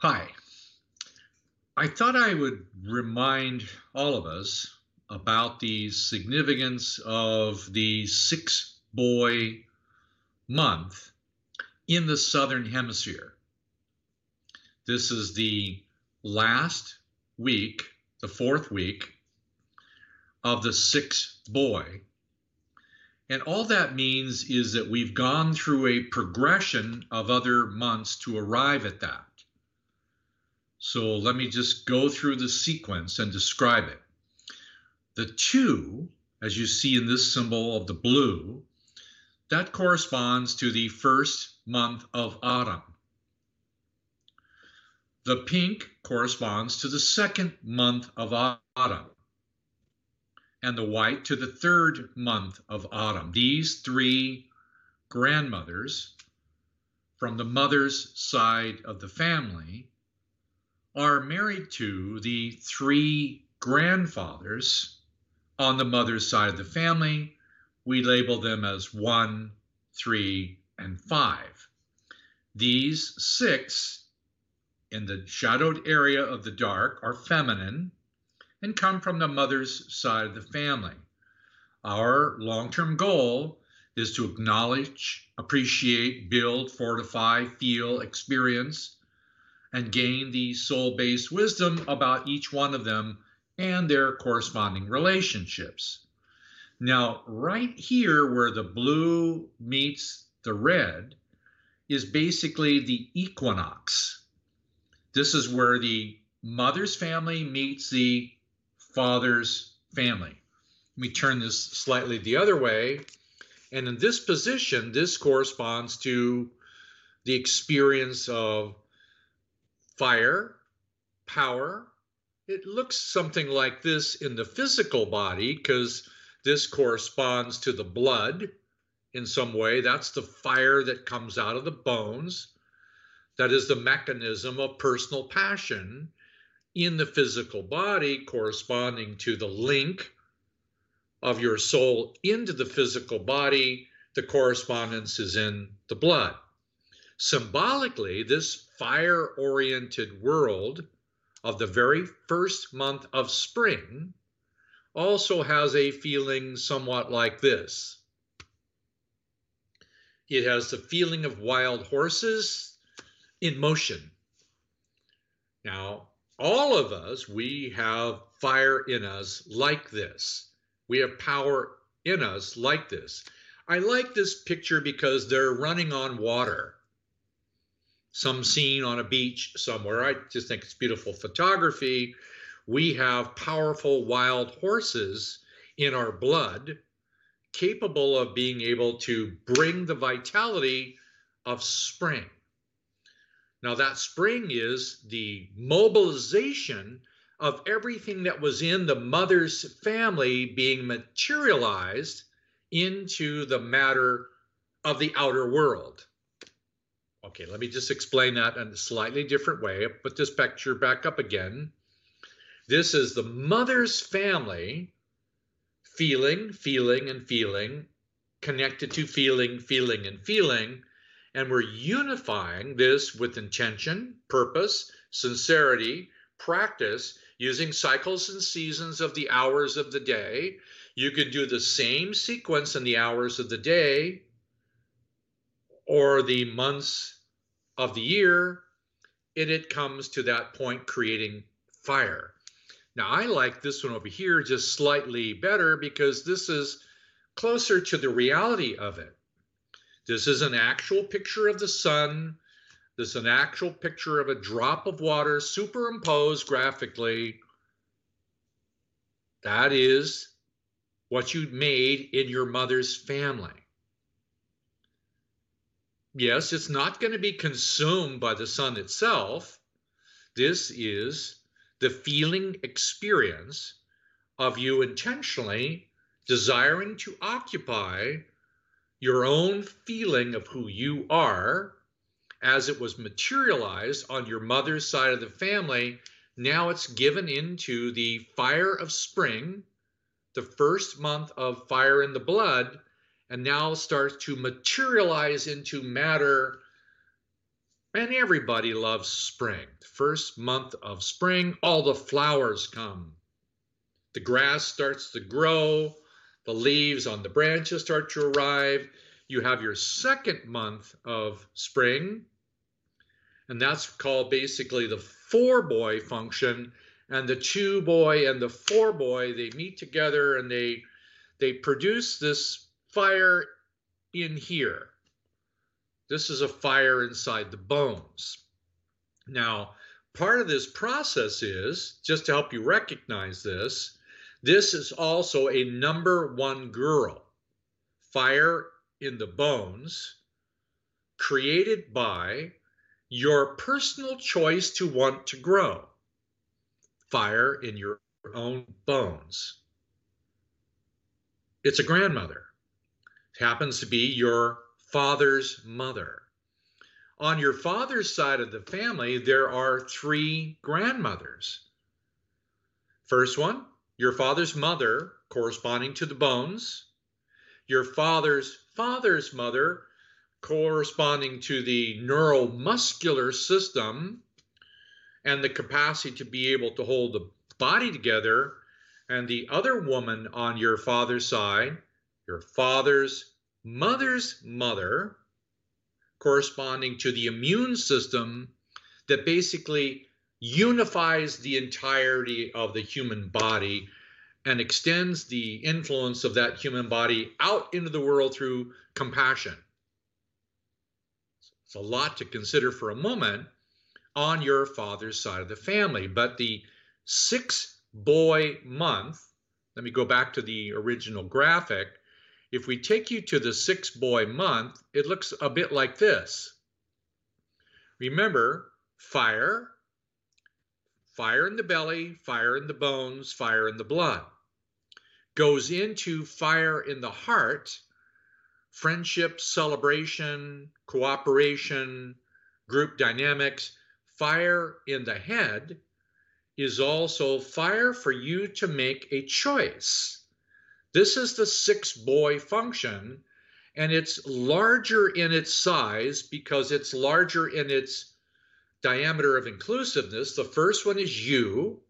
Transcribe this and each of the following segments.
Hi. I thought I would remind all of us about the significance of the six boy month in the Southern Hemisphere. This is the last week, the fourth week of the sixth boy. And all that means is that we've gone through a progression of other months to arrive at that. So let me just go through the sequence and describe it. The two, as you see in this symbol of the blue, that corresponds to the first month of autumn. The pink corresponds to the second month of autumn, and the white to the third month of autumn. These three grandmothers from the mother's side of the family are married to the three grandfathers on the mother's side of the family. We label them as one, three, and five. These six in the shadowed area of the dark are feminine and come from the mother's side of the family. Our long term goal is to acknowledge, appreciate, build, fortify, feel, experience, and gain the soul based wisdom about each one of them and their corresponding relationships. Now, right here where the blue meets the red is basically the equinox. This is where the mother's family meets the father's family. Let me turn this slightly the other way. And in this position, this corresponds to the experience of fire, power. It looks something like this in the physical body because this corresponds to the blood in some way. That's the fire that comes out of the bones. That is the mechanism of personal passion in the physical body, corresponding to the link of your soul into the physical body. The correspondence is in the blood. Symbolically, this fire oriented world of the very first month of spring also has a feeling somewhat like this. It has the feeling of wild horses in motion. Now, all of us, we have fire in us like this. We have power in us like this. I like this picture because they're running on water some scene on a beach somewhere. I just think it's beautiful photography. We have powerful wild horses in our blood capable of being able to bring the vitality of spring. Now, that spring is the mobilization of everything that was in the mother's family being materialized into the matter of the outer world. Okay, let me just explain that in a slightly different way. Put this picture back up again. This is the mother's family feeling, feeling, and feeling, connected to feeling, feeling, and feeling. And we're unifying this with intention, purpose, sincerity, practice, using cycles and seasons of the hours of the day. You could do the same sequence in the hours of the day or the months of the year, and it comes to that point creating fire. Now, I like this one over here just slightly better because this is closer to the reality of it. This is an actual picture of the sun. This is an actual picture of a drop of water superimposed graphically. That is what you made in your mother's family. Yes, it's not going to be consumed by the sun itself. This is the feeling experience of you intentionally desiring to occupy your own feeling of who you are as it was materialized on your mother's side of the family. Now it's given into the fire of spring, the first month of fire in the blood, and now starts to materialize into matter And everybody loves spring. First month of spring, all the flowers come. The grass starts to grow, the leaves on the branches start to arrive. You have your second month of spring, and that's called basically the four boy function. And the two boy and the four boy, they meet together and they they produce this fire in here. This is a fire inside the bones. Now, part of this process is, just to help you recognize this, this is also a number one girl. Fire in the bones, created by your personal choice to want to grow. Fire in your own bones. It's a grandmother. Happens to be your father's mother. On your father's side of the family, there are three grandmothers. First one, your father's mother, corresponding to the bones. Your father's father's mother, corresponding to the neuromuscular system and the capacity to be able to hold the body together. And the other woman on your father's side, your father's mother's mother, corresponding to the immune system that basically unifies the entirety of the human body and extends the influence of that human body out into the world through compassion. It's a lot to consider for a moment on your father's side of the family. But the six boy month, let me go back to the original graphic. If we take you to the six boy month, it looks a bit like this. Remember, fire, fire in the belly, fire in the bones, fire in the blood. Goes into fire in the heart, friendship, celebration, cooperation, group dynamics. Fire in the head is also fire for you to make a choice. This is the six boy function, and it's larger in its size because it's larger in its diameter of inclusiveness. The first one is you,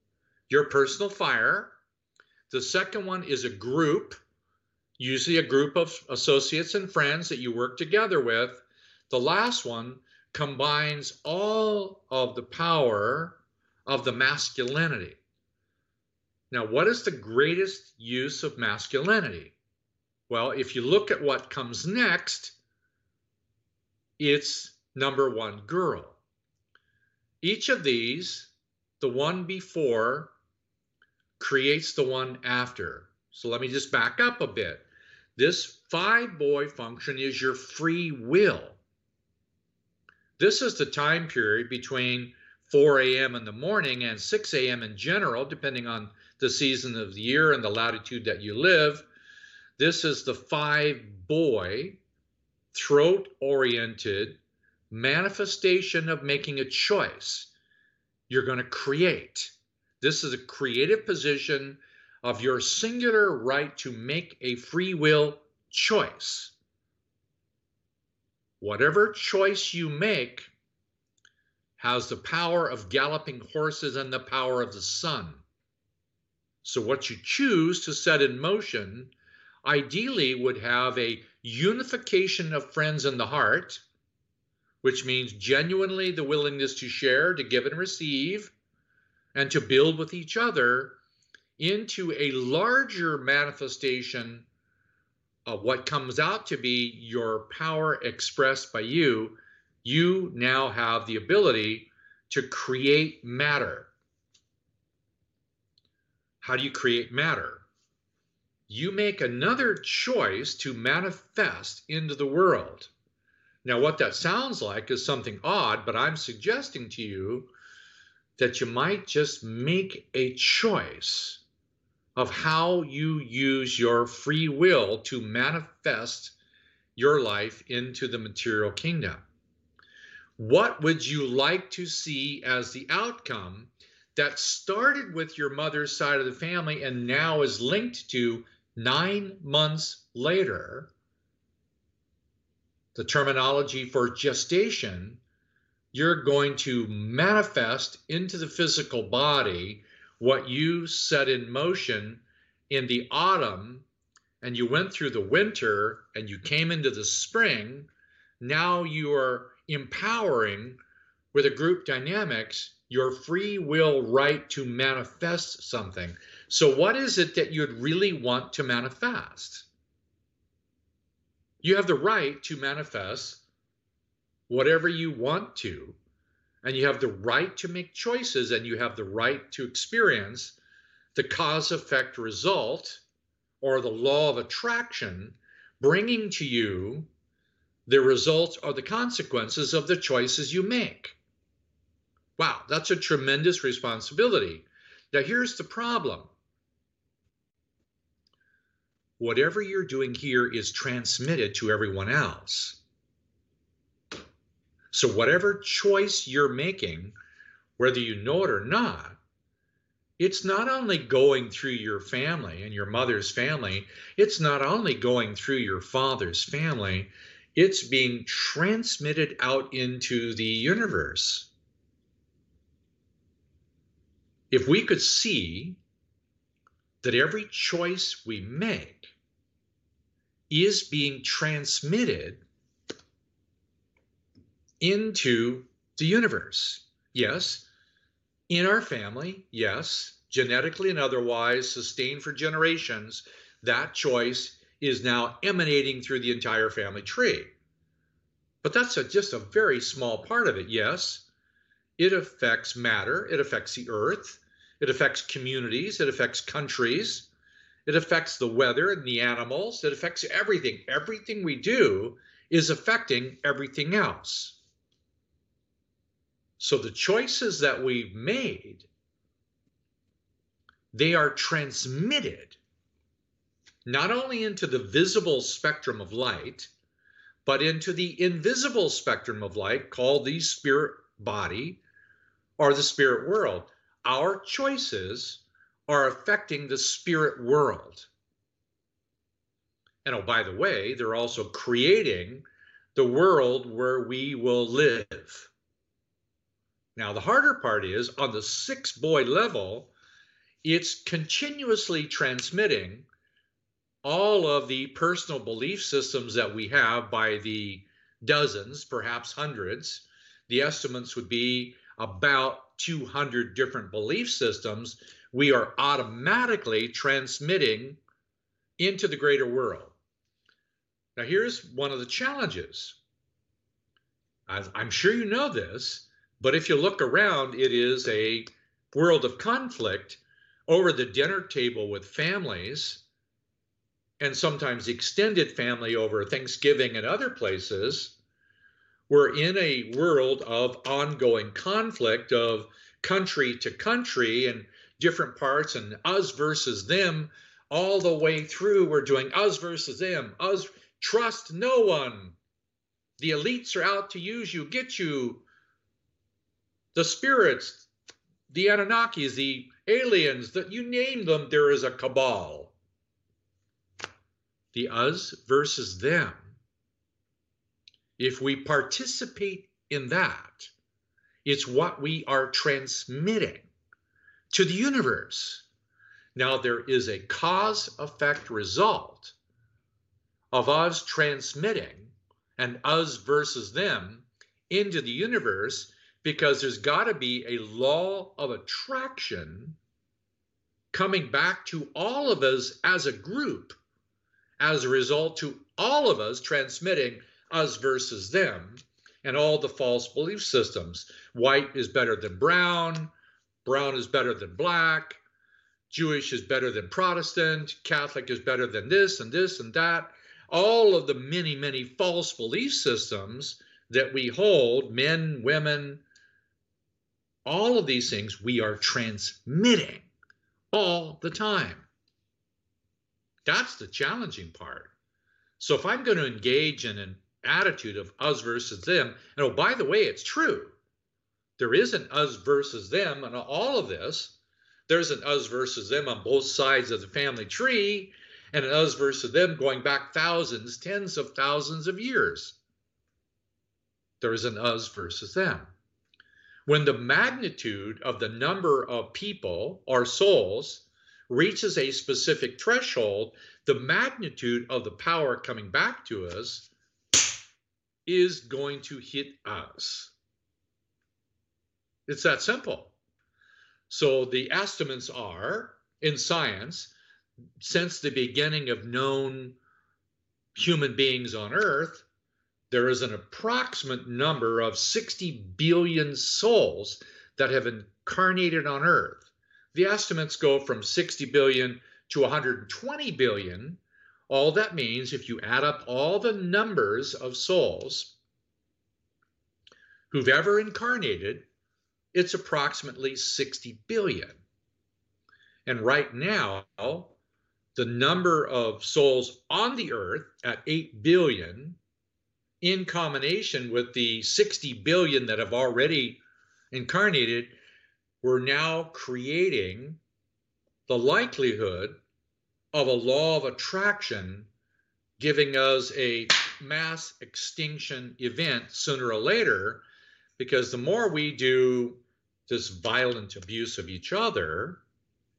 your personal fire. The second one is a group, usually a group of associates and friends that you work together with. The last one combines all of the power of the masculinity. Now, what is the greatest use of masculinity? Well, if you look at what comes next, it's number one, girl. Each of these, the one before, creates the one after. So let me just back up a bit. This five boy function is your free will. This is the time period between 4 a.m. in the morning and 6 a.m. in general, depending on the season of the year and the latitude that you live. This is the five boy, throat oriented, manifestation of making a choice. You're going to create. This is a creative position of your singular right to make a free will choice. Whatever choice you make has the power of galloping horses and the power of the sun. So, what you choose to set in motion ideally would have a unification of friends in the heart which means genuinely the willingness to share, to give and receive, and to build with each other into a larger manifestation of what comes out to be your power expressed by you. You now have the ability to create matter. How do you create matter? You make another choice to manifest into the world. Now, what that sounds like is something odd, but I'm suggesting to you that you might just make a choice of how you use your free will to manifest your life into the material kingdom. What would you like to see as the outcome that started with your mother's side of the family and now is linked to nine months later the terminology for gestation you're going to manifest into the physical body what you set in motion in the autumn and you went through the winter and you came into the spring. Now you are empowering with a group dynamics your free will right to manifest something. So, what is it that you'd really want to manifest? You have the right to manifest whatever you want to, and you have the right to make choices, and you have the right to experience the cause effect result or the law of attraction bringing to you the results or the consequences of the choices you make. Wow, that's a tremendous responsibility. Now, here's the problem whatever you're doing here is transmitted to everyone else. So, whatever choice you're making, whether you know it or not, it's not only going through your family and your mother's family, it's not only going through your father's family, it's being transmitted out into the universe. If we could see that every choice we make is being transmitted into the universe. Yes, in our family, yes, genetically and otherwise, sustained for generations, that choice is now emanating through the entire family tree. But that's a, just a very small part of it, yes. It affects matter, it affects the earth, it affects communities, it affects countries, it affects the weather and the animals, it affects everything. Everything we do is affecting everything else. So the choices that we've made, they are transmitted not only into the visible spectrum of light, but into the invisible spectrum of light called the spirit body or the spirit world. Our choices are affecting the spirit world. And oh, by the way, they're also creating the world where we will live. Now, the harder part is on the six boy level, it's continuously transmitting all of the personal belief systems that we have by the dozens, perhaps hundreds. The estimates would be about 200 different belief systems we are automatically transmitting into the greater world. Now, here's one of the challenges. I'm sure you know this but if you look around, it is a world of conflict over the dinner table with families and sometimes extended family over Thanksgiving and other places. We're in a world of ongoing conflict of country to country and different parts and us versus them all the way through. We're doing us versus them. Us trust no one. The elites are out to use you, get you the spirits, the Anunnakis, the aliens, that you name them, there is a cabal. The us versus them. If we participate in that, it's what we are transmitting to the universe. Now, there is a cause effect result of us transmitting and us versus them into the universe because there's got to be a law of attraction coming back to all of us as a group as a result to all of us transmitting us versus them and all the false belief systems. White is better than brown, brown is better than black, Jewish is better than Protestant, Catholic is better than this and this and that. All of the many, many false belief systems that we hold, men, women, all of these things we are transmitting all the time. That's the challenging part. So if I'm going to engage in an attitude of us versus them, and oh, by the way, it's true. There is an us versus them and all of this. There's an us versus them on both sides of the family tree, and an us versus them going back thousands, tens of thousands of years. There is an us versus them. when the magnitude of the number of people or souls reaches a specific threshold, the magnitude of the power coming back to us is going to hit us. It's that simple. So the estimates are in science, since the beginning of known human beings on Earth, there is an approximate number of 60 billion souls that have incarnated on Earth. The estimates go from 60 billion to 120 billion. All that means, if you add up all the numbers of souls who've ever incarnated, it's approximately 60 billion. And right now, the number of souls on the earth at 8 billion in combination with the 60 billion that have already incarnated, we're now creating the likelihood of a law of attraction giving us a mass extinction event sooner or later because the more we do this violent abuse of each other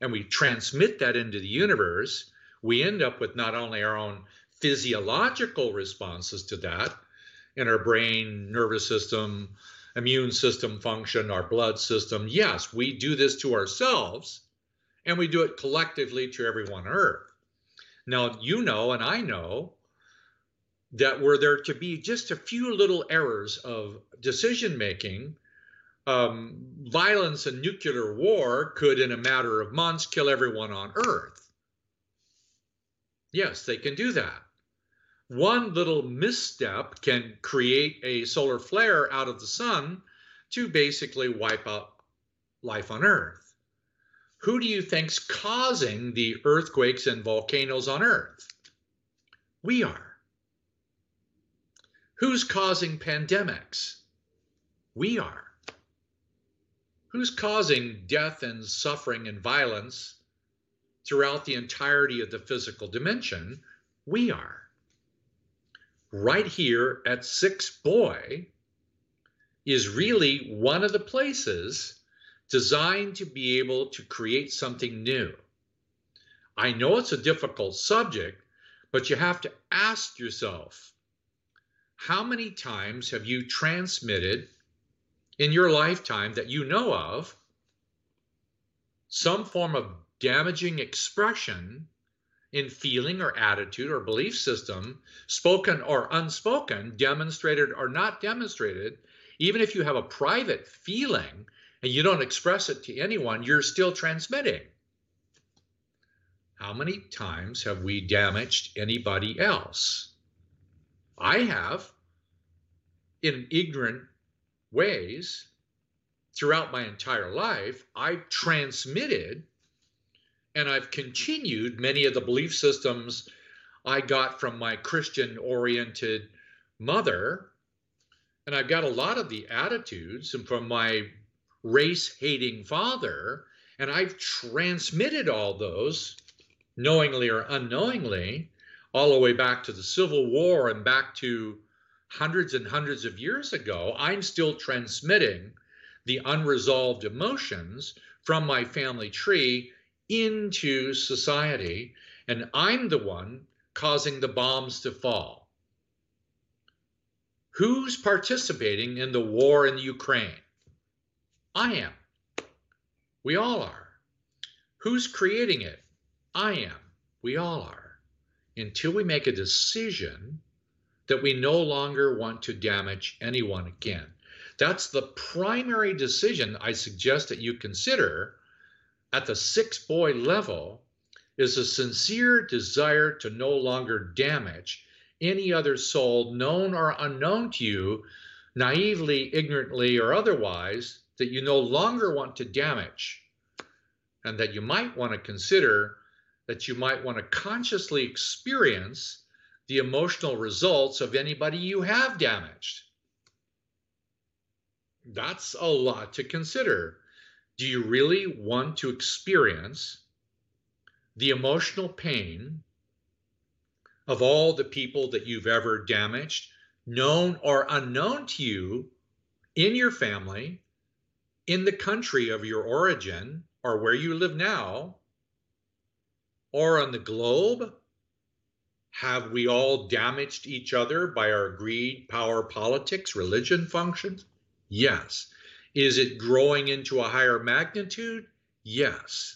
and we transmit that into the universe, we end up with not only our own physiological responses to that, in our brain, nervous system, immune system function, our blood system. Yes, we do this to ourselves and we do it collectively to everyone on earth. Now, you know, and I know that were there to be just a few little errors of decision making, um, violence and nuclear war could, in a matter of months, kill everyone on earth. Yes, they can do that one little misstep can create a solar flare out of the sun to basically wipe out life on Earth. Who do you think's causing the earthquakes and volcanoes on Earth? We are. Who's causing pandemics? We are. Who's causing death and suffering and violence throughout the entirety of the physical dimension? We are right here at Six Boy is really one of the places designed to be able to create something new. I know it's a difficult subject, but you have to ask yourself how many times have you transmitted in your lifetime that you know of some form of damaging expression in feeling or attitude or belief system, spoken or unspoken, demonstrated or not demonstrated, even if you have a private feeling and you don't express it to anyone, you're still transmitting. How many times have we damaged anybody else? I have in ignorant ways throughout my entire life. I've transmitted and I've continued many of the belief systems I got from my Christian oriented mother. And I've got a lot of the attitudes from my race hating father. And I've transmitted all those, knowingly or unknowingly, all the way back to the Civil War and back to hundreds and hundreds of years ago. I'm still transmitting the unresolved emotions from my family tree into society, and I'm the one causing the bombs to fall. Who's participating in the war in Ukraine? I am. We all are. Who's creating it? I am. We all are. Until we make a decision that we no longer want to damage anyone again. That's the primary decision I suggest that you consider at the six boy level is a sincere desire to no longer damage any other soul, known or unknown to you, naively, ignorantly, or otherwise, that you no longer want to damage, and that you might want to consider that you might want to consciously experience the emotional results of anybody you have damaged. That's a lot to consider do you really want to experience the emotional pain of all the people that you've ever damaged, known or unknown to you, in your family, in the country of your origin or where you live now or on the globe? Have we all damaged each other by our greed, power, politics, religion functions? Yes. Is it growing into a higher magnitude? Yes.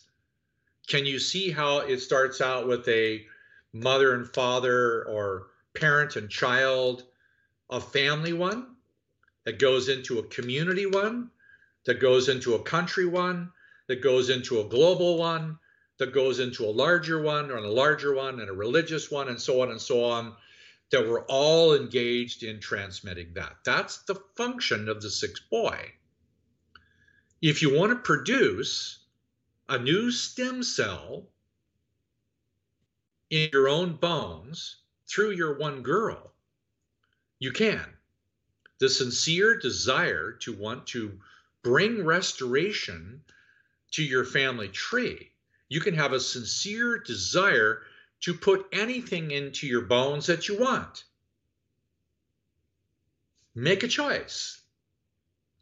Can you see how it starts out with a mother and father or parent and child, a family one that goes into a community one, that goes into a country one, that goes into a global one, that goes into a larger one or a larger one and a religious one and so on and so on that we're all engaged in transmitting that. That's the function of the sixth boy. If you want to produce a new stem cell in your own bones through your one girl you can the sincere desire to want to bring restoration to your family tree you can have a sincere desire to put anything into your bones that you want. Make a choice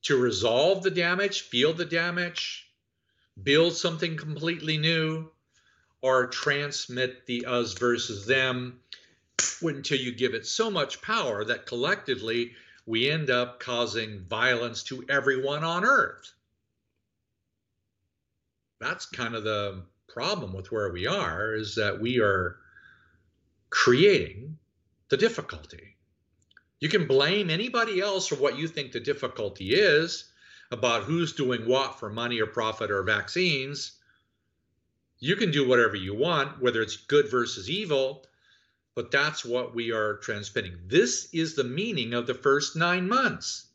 to resolve the damage, feel the damage, build something completely new, or transmit the us versus them until you give it so much power that collectively we end up causing violence to everyone on earth. That's kind of the problem with where we are is that we are creating the difficulty. You can blame anybody else for what you think the difficulty is about who's doing what for money or profit or vaccines. You can do whatever you want, whether it's good versus evil, but that's what we are transmitting. This is the meaning of the first nine months.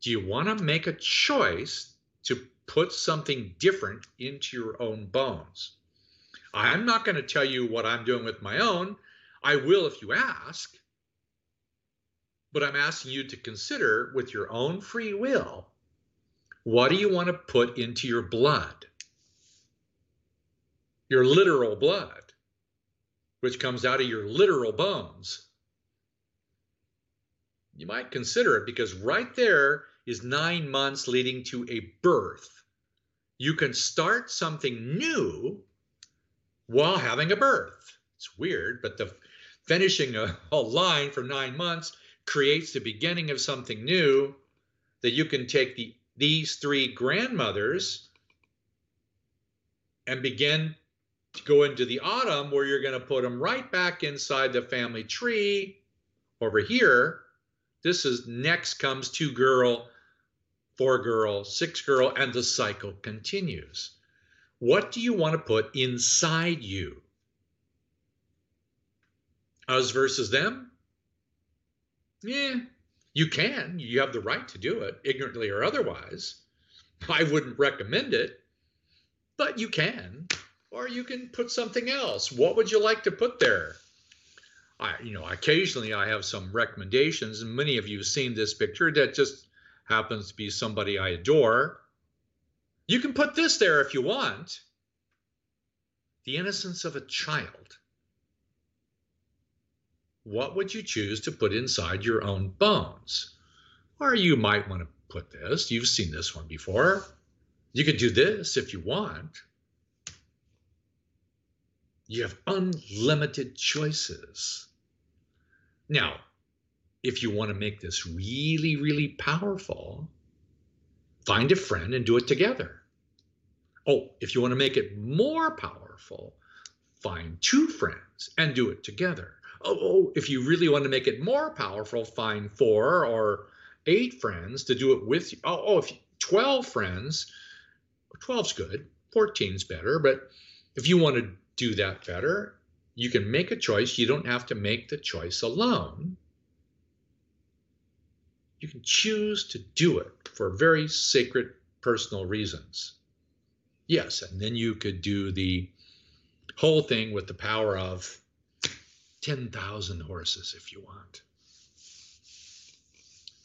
Do you want to make a choice to put something different into your own bones. I'm not going to tell you what I'm doing with my own. I will if you ask. But I'm asking you to consider with your own free will what do you want to put into your blood? Your literal blood, which comes out of your literal bones. You might consider it because right there is nine months leading to a birth you can start something new while having a birth. It's weird, but the finishing a, a line for nine months creates the beginning of something new that you can take the these three grandmothers and begin go into the autumn where you're going to put them right back inside the family tree over here. This is next comes two girl four girl, six girl, and the cycle continues. What do you want to put inside you? Us versus them? Yeah, you can. You have the right to do it, ignorantly or otherwise. I wouldn't recommend it, but you can. Or you can put something else. What would you like to put there? I, you know, occasionally I have some recommendations, and many of you have seen this picture that just happens to be somebody I adore. You can put this there if you want. The innocence of a child. What would you choose to put inside your own bones? Or you might want to put this. You've seen this one before. You could do this if you want. You have unlimited choices. Now, if you want to make this really, really powerful, find a friend and do it together. Oh, if you want to make it more powerful, find two friends and do it together. Oh, oh, if you really want to make it more powerful, find four or eight friends to do it with you. Oh, oh if 12 friends, 12's good, 14's better, but if you want to do that better, you can make a choice. You don't have to make the choice alone. You can choose to do it for very sacred personal reasons. Yes, and then you could do the whole thing with the power of 10,000 horses if you want.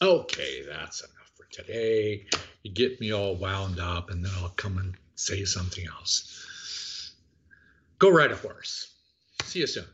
Okay, that's enough for today. You get me all wound up, and then I'll come and say something else. Go ride a horse. See you soon.